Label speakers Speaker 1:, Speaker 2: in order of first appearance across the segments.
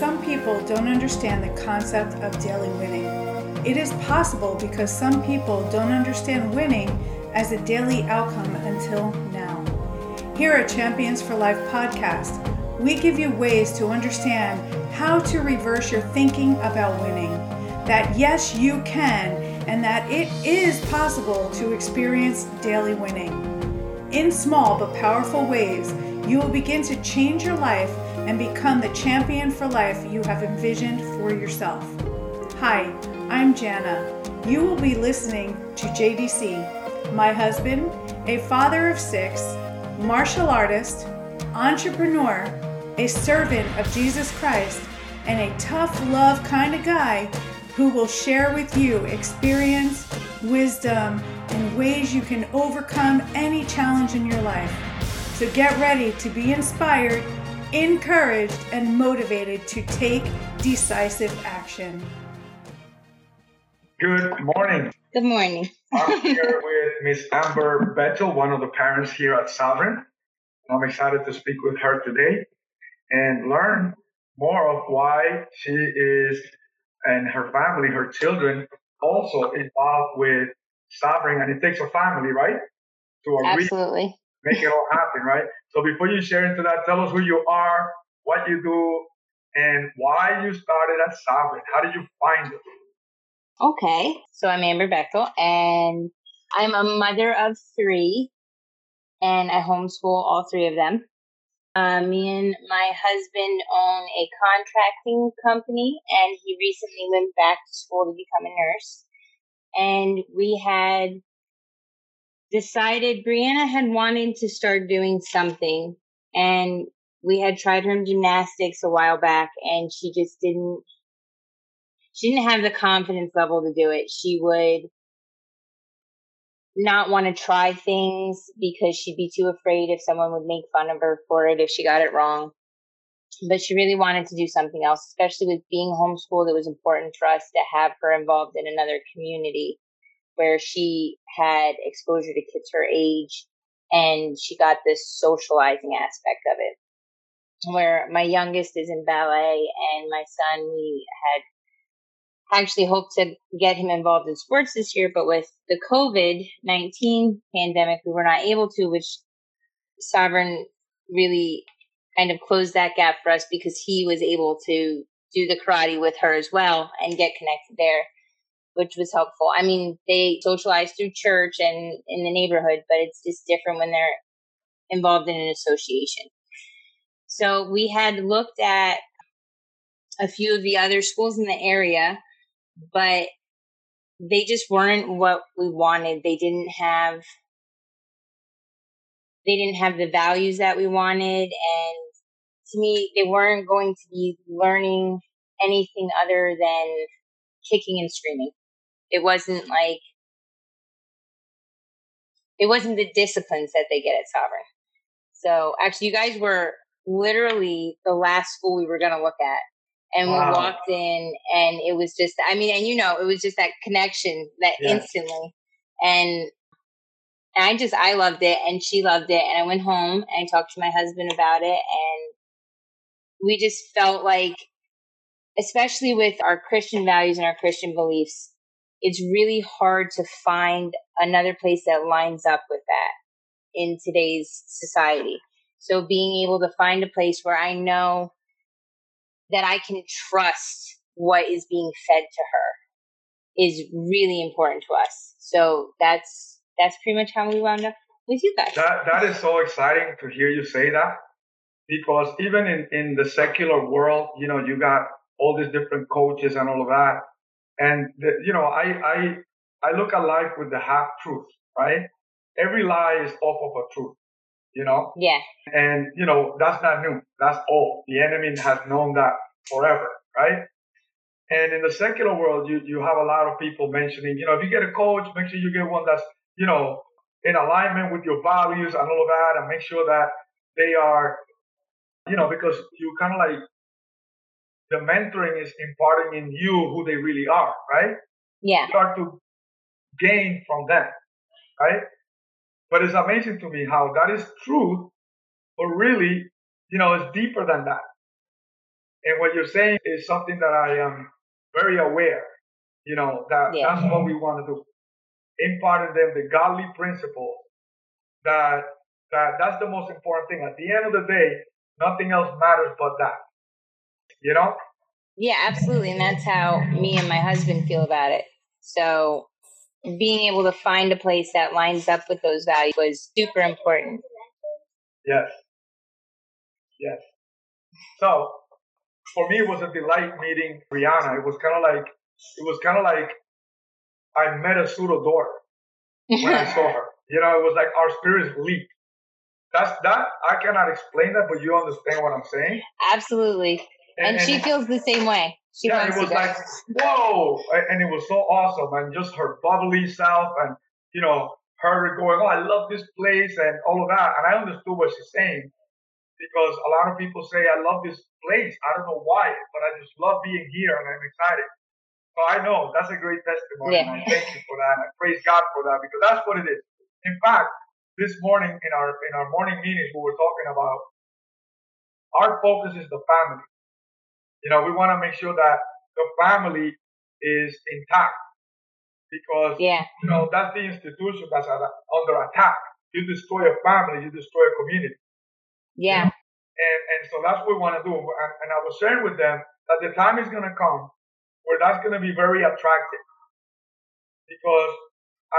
Speaker 1: some people don't understand the concept of daily winning. It is possible because some people don't understand winning as a daily outcome until now. Here at Champions for Life podcast, we give you ways to understand how to reverse your thinking about winning. That yes, you can, and that it is possible to experience daily winning. In small but powerful ways, you will begin to change your life and become the champion for life you have envisioned for yourself. Hi, I'm Jana. You will be listening to JDC, my husband, a father of six, martial artist, entrepreneur, a servant of Jesus Christ, and a tough love kind of guy who will share with you experience, wisdom, and ways you can overcome any challenge in your life. So get ready to be inspired encouraged, and motivated to take decisive action.
Speaker 2: Good morning.
Speaker 3: Good morning.
Speaker 2: I'm here with Miss Amber Bechtel, one of the parents here at Sovereign. I'm excited to speak with her today and learn more of why she is and her family, her children, also involved with Sovereign. And it takes a family, right?
Speaker 3: To Absolutely
Speaker 2: make it all happen, right? So before you share into that, tell us who you are, what you do, and why you started at Sovereign. How did you find it?
Speaker 3: Okay, so I'm Amber Bechtel, and I'm a mother of three, and I homeschool all three of them. Uh, me and my husband own a contracting company, and he recently went back to school to become a nurse. And we had decided Brianna had wanted to start doing something and we had tried her in gymnastics a while back and she just didn't she didn't have the confidence level to do it. She would not want to try things because she'd be too afraid if someone would make fun of her for it if she got it wrong. But she really wanted to do something else, especially with being homeschooled. It was important for us to have her involved in another community where she had exposure to kids her age and she got this socializing aspect of it. Where my youngest is in ballet and my son, we had actually hoped to get him involved in sports this year, but with the COVID 19 pandemic, we were not able to, which Sovereign really kind of closed that gap for us because he was able to do the karate with her as well and get connected there which was helpful. I mean, they socialize through church and in the neighborhood, but it's just different when they're involved in an association. So we had looked at a few of the other schools in the area, but they just weren't what we wanted. They didn't have they didn't have the values that we wanted and to me they weren't going to be learning anything other than kicking and screaming. It wasn't like it wasn't the disciplines that they get at Sovereign. So actually, you guys were literally the last school we were going to look at. And wow. we walked in, and it was just, I mean, and you know, it was just that connection that instantly. And, and I just, I loved it, and she loved it. And I went home and I talked to my husband about it, and we just felt like, especially with our Christian values and our Christian beliefs, it's really hard to find another place that lines up with that in today's society. So being able to find a place where I know that I can trust what is being fed to her is really important to us. So that's that's pretty much how we wound up with you guys.
Speaker 2: That that is so exciting to hear you say that. Because even in, in the secular world, you know, you got all these different coaches and all of that. And the, you know, I I I look at life with the half truth, right? Every lie is off of a truth, you know.
Speaker 3: Yeah.
Speaker 2: And you know that's not new. That's old. The enemy has known that forever, right? And in the secular world, you you have a lot of people mentioning, you know, if you get a coach, make sure you get one that's you know in alignment with your values and all of that, and make sure that they are, you know, because you kind of like the mentoring is imparting in you who they really are, right?
Speaker 3: Yeah.
Speaker 2: You start to gain from them, right? But it's amazing to me how that is true, but really, you know, it's deeper than that. And what you're saying is something that I am very aware, you know, that yeah. that's what we want to do. Impart in them the godly principles that that that's the most important thing. At the end of the day, nothing else matters but that. You know?
Speaker 3: Yeah, absolutely. And that's how me and my husband feel about it. So being able to find a place that lines up with those values was super important.
Speaker 2: Yes. Yes. So for me, it was a delight meeting Brianna. It was kind of like, it was kind of like I met a pseudo daughter when I saw her. You know, it was like our spirits leaped. That's that. I cannot explain that, but you understand what I'm saying.
Speaker 3: Absolutely, and, and, and she feels the same way. She
Speaker 2: yeah, it was like whoa, and it was so awesome, and just her bubbly self, and you know her going, oh, I love this place, and all of that, and I understood what she's saying because a lot of people say, I love this place. I don't know why, but I just love being here, and I'm excited. So I know that's a great testimony, yeah. and I thank you for that. And I praise God for that because that's what it is. In fact, this morning in our in our morning meetings, we were talking about our focus is the family. You know, we want to make sure that the family is intact because yeah. you know that's the institution that's under attack. You destroy a family, you destroy a community.
Speaker 3: Yeah. You know?
Speaker 2: And and so that's what we want to do. And, and I was sharing with them that the time is going to come where that's going to be very attractive because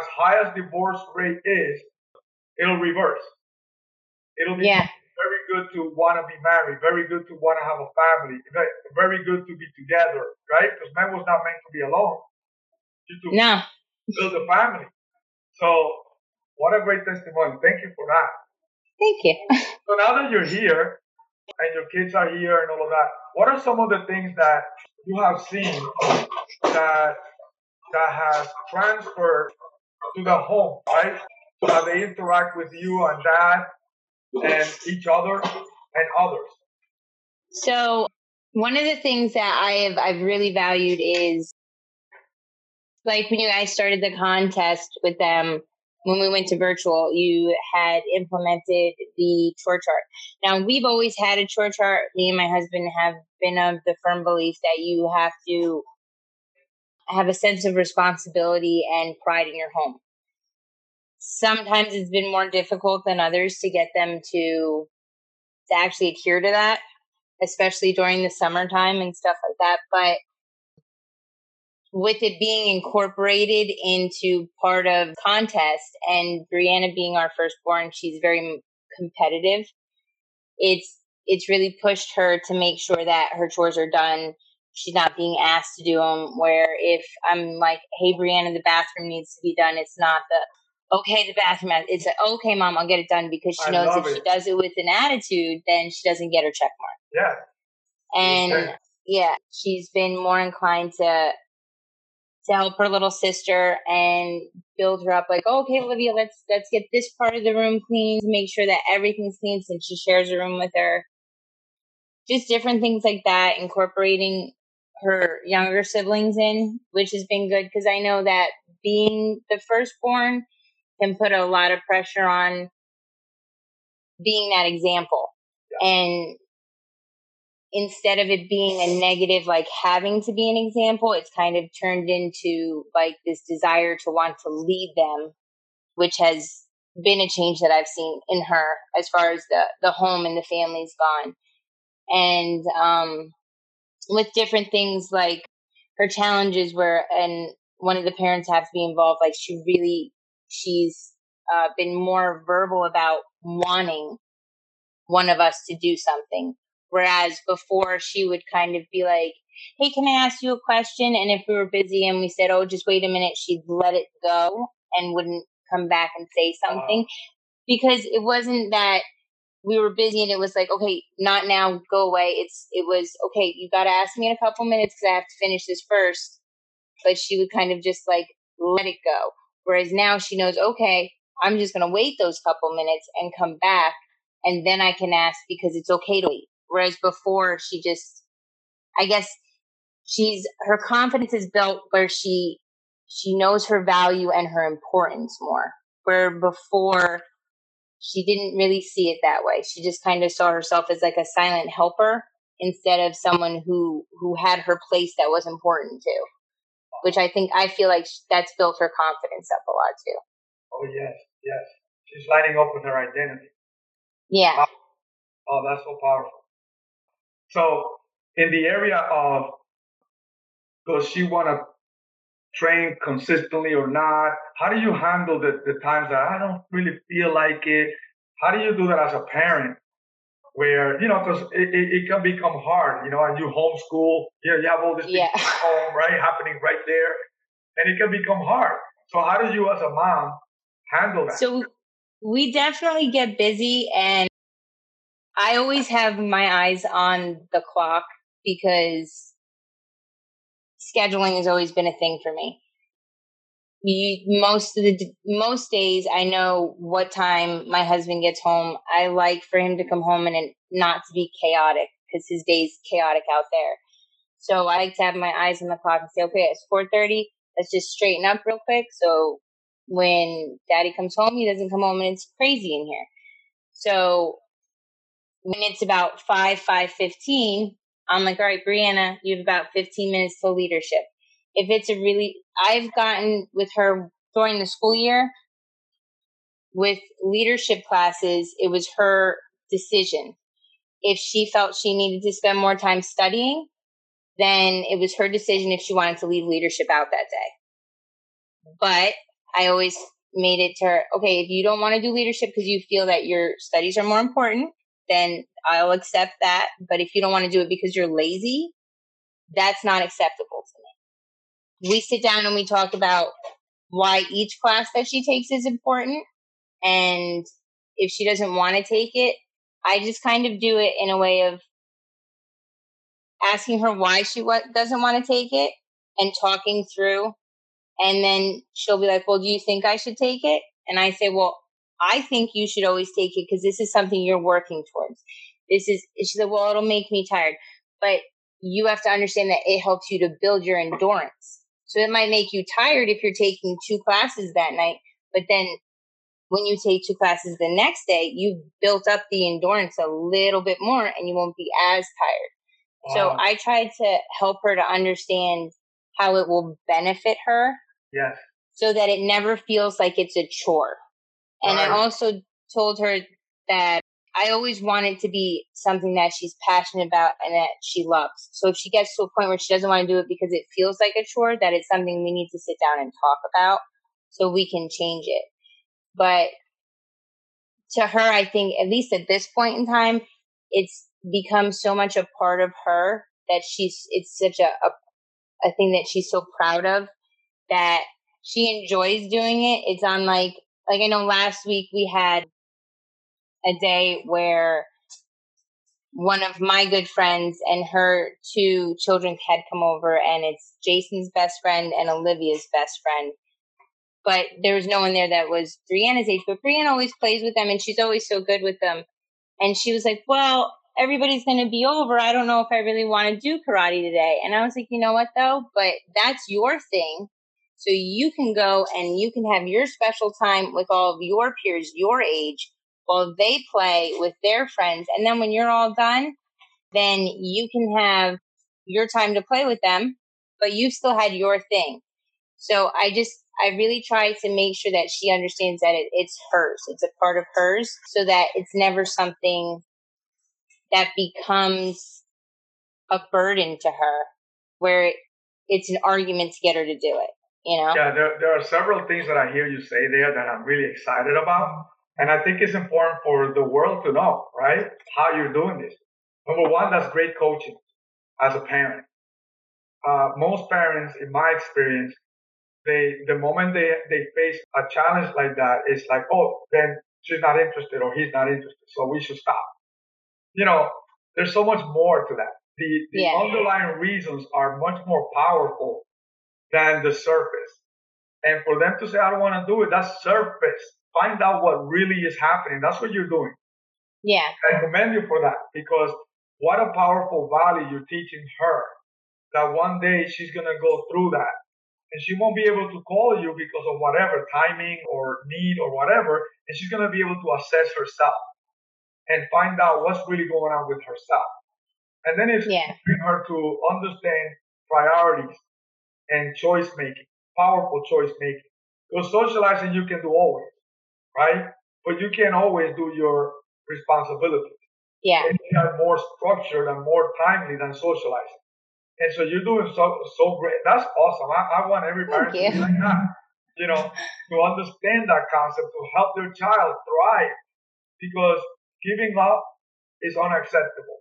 Speaker 2: as high as divorce rate is, it'll reverse. It'll be yeah. Very good to want to be married, very good to want to have a family, very good to be together, right? Because man was not meant to be alone.
Speaker 3: To no.
Speaker 2: build a family. So, what a great testimony. Thank you for that.
Speaker 3: Thank you.
Speaker 2: so now that you're here and your kids are here and all of that, what are some of the things that you have seen that that has transferred to the home, right? how they interact with you and dad and each other and others.
Speaker 3: So one of the things that I have I've really valued is like when you guys started the contest with them when we went to virtual, you had implemented the chore chart. Now we've always had a chore chart. Me and my husband have been of the firm belief that you have to have a sense of responsibility and pride in your home sometimes it's been more difficult than others to get them to to actually adhere to that especially during the summertime and stuff like that but with it being incorporated into part of contest and Brianna being our firstborn she's very competitive. It's it's really pushed her to make sure that her chores are done. She's not being asked to do them where if i'm like hey brianna the bathroom needs to be done. It's not the okay, the bathroom, it's like, okay, mom, I'll get it done because she I knows if it. she does it with an attitude, then she doesn't get her check mark.
Speaker 2: Yeah.
Speaker 3: And yeah, she's been more inclined to to help her little sister and build her up like, oh, okay, Olivia, let's let's get this part of the room clean make sure that everything's clean since she shares a room with her. Just different things like that, incorporating her younger siblings in, which has been good because I know that being the firstborn can put a lot of pressure on being that example. Yeah. And instead of it being a negative, like having to be an example, it's kind of turned into like this desire to want to lead them, which has been a change that I've seen in her as far as the, the home and the family's gone. And, um, with different things like her challenges where, and one of the parents have to be involved, like she really she's uh, been more verbal about wanting one of us to do something. Whereas before she would kind of be like, Hey, can I ask you a question? And if we were busy and we said, Oh, just wait a minute, she'd let it go and wouldn't come back and say something because it wasn't that we were busy and it was like, okay, not now, go away. It's, it was, okay, you got to ask me in a couple minutes because I have to finish this first. But she would kind of just like let it go. Whereas now she knows, okay, I'm just going to wait those couple minutes and come back and then I can ask because it's okay to wait. Whereas before she just, I guess she's, her confidence is built where she, she knows her value and her importance more. Where before she didn't really see it that way. She just kind of saw herself as like a silent helper instead of someone who who had her place that was important too. Which I think I feel like that's built her confidence up a lot too.
Speaker 2: Oh yes, yes. She's lining up with her identity.
Speaker 3: Yeah.
Speaker 2: Oh, that's so powerful. So in the area of does she want to train consistently or not? How do you handle the, the times that I don't really feel like it? How do you do that as a parent? Where, you know, because it, it, it, can become hard, you know, and you homeschool, you know, you have all this
Speaker 3: yeah.
Speaker 2: home, right, happening right there, and it can become hard. So how do you as a mom handle that?
Speaker 3: So we definitely get busy and I always have my eyes on the clock because scheduling has always been a thing for me. Most of the most days, I know what time my husband gets home. I like for him to come home and not to be chaotic because his day's chaotic out there. So I like to have my eyes on the clock and say, okay, it's four thirty. Let's just straighten up real quick. So when Daddy comes home, he doesn't come home and it's crazy in here. So when it's about five five fifteen, I'm like, all right, Brianna, you have about 15 minutes till leadership. If it's a really, I've gotten with her during the school year with leadership classes, it was her decision. If she felt she needed to spend more time studying, then it was her decision if she wanted to leave leadership out that day. But I always made it to her, okay, if you don't want to do leadership because you feel that your studies are more important, then I'll accept that. But if you don't want to do it because you're lazy, that's not acceptable to me. We sit down and we talk about why each class that she takes is important. And if she doesn't want to take it, I just kind of do it in a way of asking her why she doesn't want to take it and talking through. And then she'll be like, Well, do you think I should take it? And I say, Well, I think you should always take it because this is something you're working towards. This is, she said, well, it'll make me tired, but you have to understand that it helps you to build your endurance. So it might make you tired if you're taking two classes that night, but then when you take two classes the next day, you've built up the endurance a little bit more and you won't be as tired. Wow. So I tried to help her to understand how it will benefit her.
Speaker 2: Yes.
Speaker 3: So that it never feels like it's a chore. And right. I also told her that I always want it to be something that she's passionate about and that she loves. So if she gets to a point where she doesn't want to do it because it feels like a chore, that it's something we need to sit down and talk about so we can change it. But to her, I think, at least at this point in time, it's become so much a part of her that she's, it's such a, a, a thing that she's so proud of that she enjoys doing it. It's on like like I know last week we had a day where one of my good friends and her two children had come over and it's Jason's best friend and Olivia's best friend. But there was no one there that was Brianna's age, but Brianna always plays with them and she's always so good with them. And she was like, well, everybody's going to be over. I don't know if I really want to do karate today. And I was like, you know what though? But that's your thing. So you can go and you can have your special time with all of your peers, your age, while they play with their friends. And then when you're all done, then you can have your time to play with them, but you've still had your thing. So I just, I really try to make sure that she understands that it, it's hers. It's a part of hers so that it's never something that becomes a burden to her where it's an argument to get her to do it you know?
Speaker 2: Yeah, there, there are several things that I hear you say there that I'm really excited about. And I think it's important for the world to know, right? How you're doing this. Number one, that's great coaching as a parent. Uh, most parents, in my experience, they, the moment they, they face a challenge like that, it's like, oh, then she's not interested or he's not interested. So we should stop. You know, there's so much more to that. The, the yeah. underlying reasons are much more powerful than the surface. And for them to say, I don't want to do it, that's surface. Find out what really is happening. That's what you're doing.
Speaker 3: Yeah.
Speaker 2: I commend you for that because what a powerful value you're teaching her that one day she's going to go through that and she won't be able to call you because of whatever timing or need or whatever. And she's going to be able to assess herself and find out what's really going on with herself. And then it's
Speaker 3: yeah.
Speaker 2: her to understand priorities and choice making, powerful choice making. Because socializing you can do always, right? But you can't always do your responsibilities.
Speaker 3: Yeah.
Speaker 2: And they are more structured and more timely than socializing. And so you're doing so so great. That's awesome. I, I want every parent to be like that. You know, to understand that concept, to help their child thrive. Because giving up is unacceptable.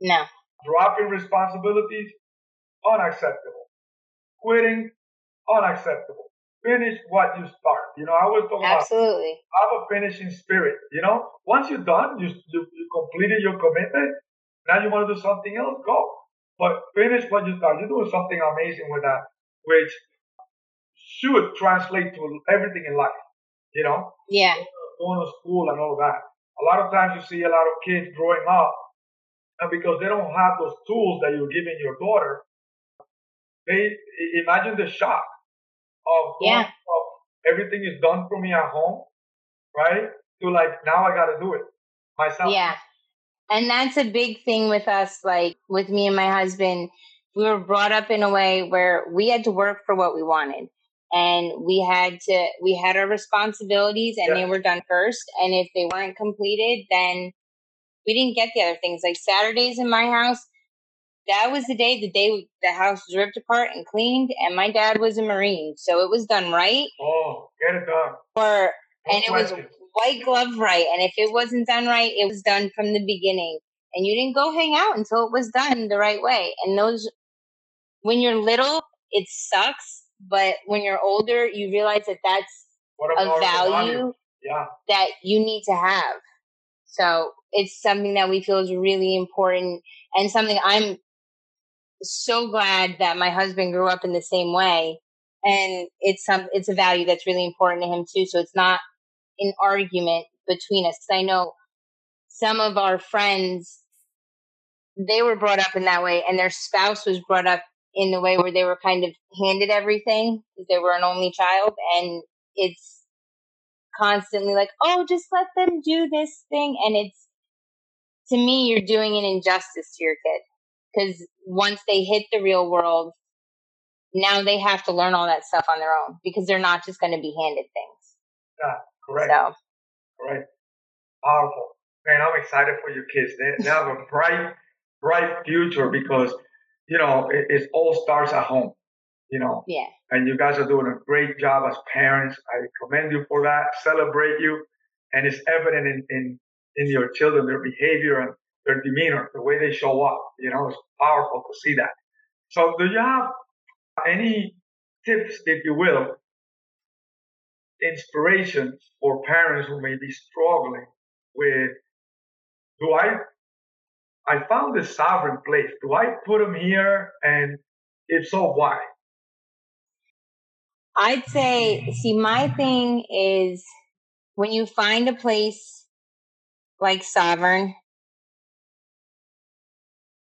Speaker 3: No.
Speaker 2: Dropping responsibilities, unacceptable. Quitting, unacceptable. Finish what you start. You know, I was talking
Speaker 3: Absolutely.
Speaker 2: about have a finishing spirit. You know, once you're done, you, you, you completed your commitment. Now you want to do something else, go. But finish what you start. You're doing something amazing with that, which should translate to everything in life. You know?
Speaker 3: Yeah.
Speaker 2: Going to school and all that. A lot of times you see a lot of kids growing up, and because they don't have those tools that you're giving your daughter, they imagine the shock of,
Speaker 3: yeah.
Speaker 2: of everything is done for me at home, right? To like now I got to do it myself.
Speaker 3: Yeah. And that's a big thing with us, like with me and my husband. We were brought up in a way where we had to work for what we wanted. And we had to, we had our responsibilities and they were done first. And if they weren't completed, then we didn't get the other things. Like Saturdays in my house, that was the day the day the house was ripped apart and cleaned and my dad was a marine so it was done right.
Speaker 2: Oh get it done.
Speaker 3: Or and it was white glove right and if it wasn't done right it was done from the beginning. And you didn't go hang out until it was done the right way. And those when you're little it sucks but when you're older you realize that that's a value, value
Speaker 2: yeah.
Speaker 3: that you need to have. So it's something that we feel is really important and something I'm so glad that my husband grew up in the same way and it's some it's a value that's really important to him too so it's not an argument between us i know some of our friends they were brought up in that way and their spouse was brought up in the way where they were kind of handed everything because they were an only child and it's constantly like oh just let them do this thing and it's to me you're doing an injustice to your kid because once they hit the real world, now they have to learn all that stuff on their own because they're not just going to be handed things.
Speaker 2: Yeah, correct. So. Correct. Powerful. Man, I'm excited for your kids. They, they have a bright, bright future because, you know, it, it all starts at home, you know.
Speaker 3: Yeah.
Speaker 2: And you guys are doing a great job as parents. I commend you for that, celebrate you. And it's evident in, in, in your children, their behavior and their demeanor, the way they show up. You know, it's powerful to see that. So, do you have any tips, if you will, inspirations for parents who may be struggling with? Do I? I found this sovereign place. Do I put them here? And if so, why?
Speaker 3: I'd say, see, my thing is when you find a place like Sovereign,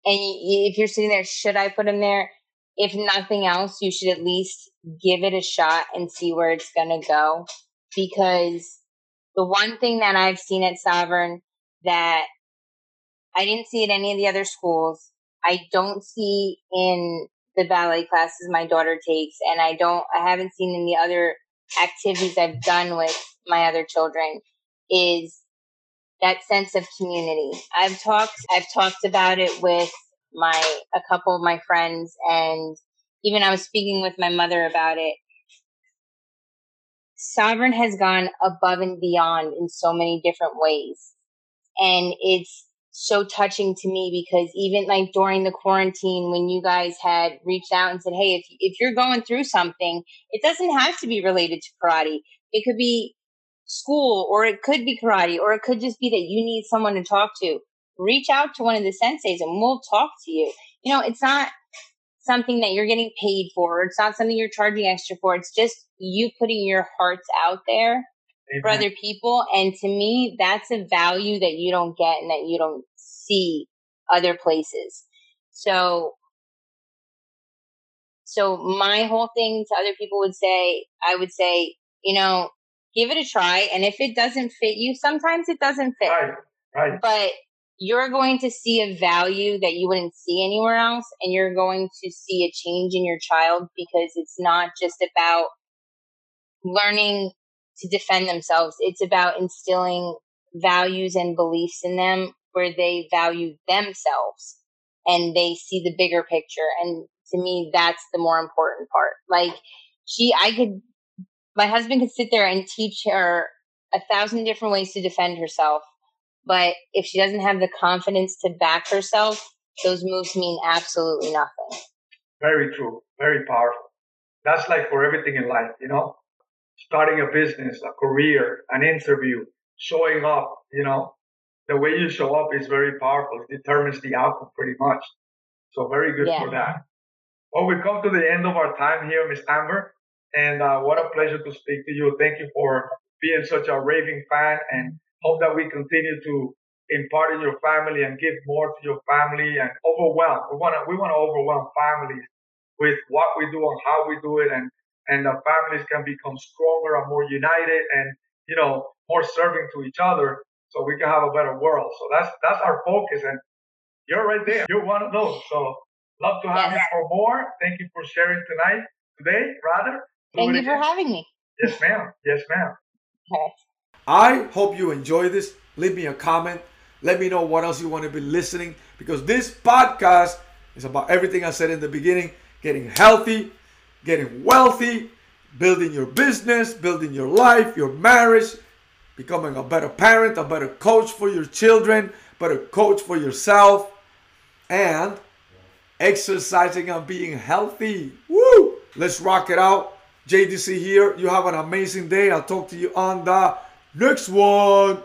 Speaker 3: and if you're sitting there, should I put him there? If nothing else, you should at least give it a shot and see where it's going to go. Because the one thing that I've seen at Sovereign that I didn't see at any of the other schools, I don't see in the ballet classes my daughter takes, and I don't, I haven't seen in the other activities I've done with my other children is that sense of community. I've talked I've talked about it with my a couple of my friends and even I was speaking with my mother about it. Sovereign has gone above and beyond in so many different ways. And it's so touching to me because even like during the quarantine when you guys had reached out and said, "Hey, if if you're going through something, it doesn't have to be related to karate. It could be school or it could be karate or it could just be that you need someone to talk to reach out to one of the senseis and we'll talk to you. You know it's not something that you're getting paid for. It's not something you're charging extra for. It's just you putting your hearts out there Amen. for other people. And to me that's a value that you don't get and that you don't see other places. So so my whole thing to other people would say i would say you know give it a try. And if it doesn't fit you, sometimes it doesn't fit.
Speaker 2: Right, right.
Speaker 3: But you're going to see a value that you wouldn't see anywhere else and you're going to see a change in your child because it's not just about learning to defend themselves it's about instilling values and beliefs in them where they value themselves and they see the bigger picture and to me that's the more important part like she i could my husband could sit there and teach her a thousand different ways to defend herself but if she doesn't have the confidence to back herself, those moves mean absolutely nothing.
Speaker 2: Very true. Very powerful. That's like for everything in life, you know, starting a business, a career, an interview, showing up, you know, the way you show up is very powerful. It determines the outcome pretty much. So very good yeah. for that. Well, we come to the end of our time here, Miss Amber. And uh, what a pleasure to speak to you. Thank you for being such a raving fan and Hope that we continue to impart in your family and give more to your family and overwhelm. We want to we want to overwhelm families with what we do and how we do it, and and the families can become stronger and more united, and you know more serving to each other, so we can have a better world. So that's that's our focus, and you're right there. You're one of those. So love to have you for more. Thank you for sharing tonight, today, rather.
Speaker 3: Thank you for having me.
Speaker 2: Yes, ma'am. Yes, ma'am.
Speaker 3: Okay.
Speaker 4: I hope you enjoy this. Leave me a comment. Let me know what else you want to be listening because this podcast is about everything I said in the beginning getting healthy, getting wealthy, building your business, building your life, your marriage, becoming a better parent, a better coach for your children, better coach for yourself, and exercising and being healthy. Woo! Let's rock it out. JDC here. You have an amazing day. I'll talk to you on the Next one.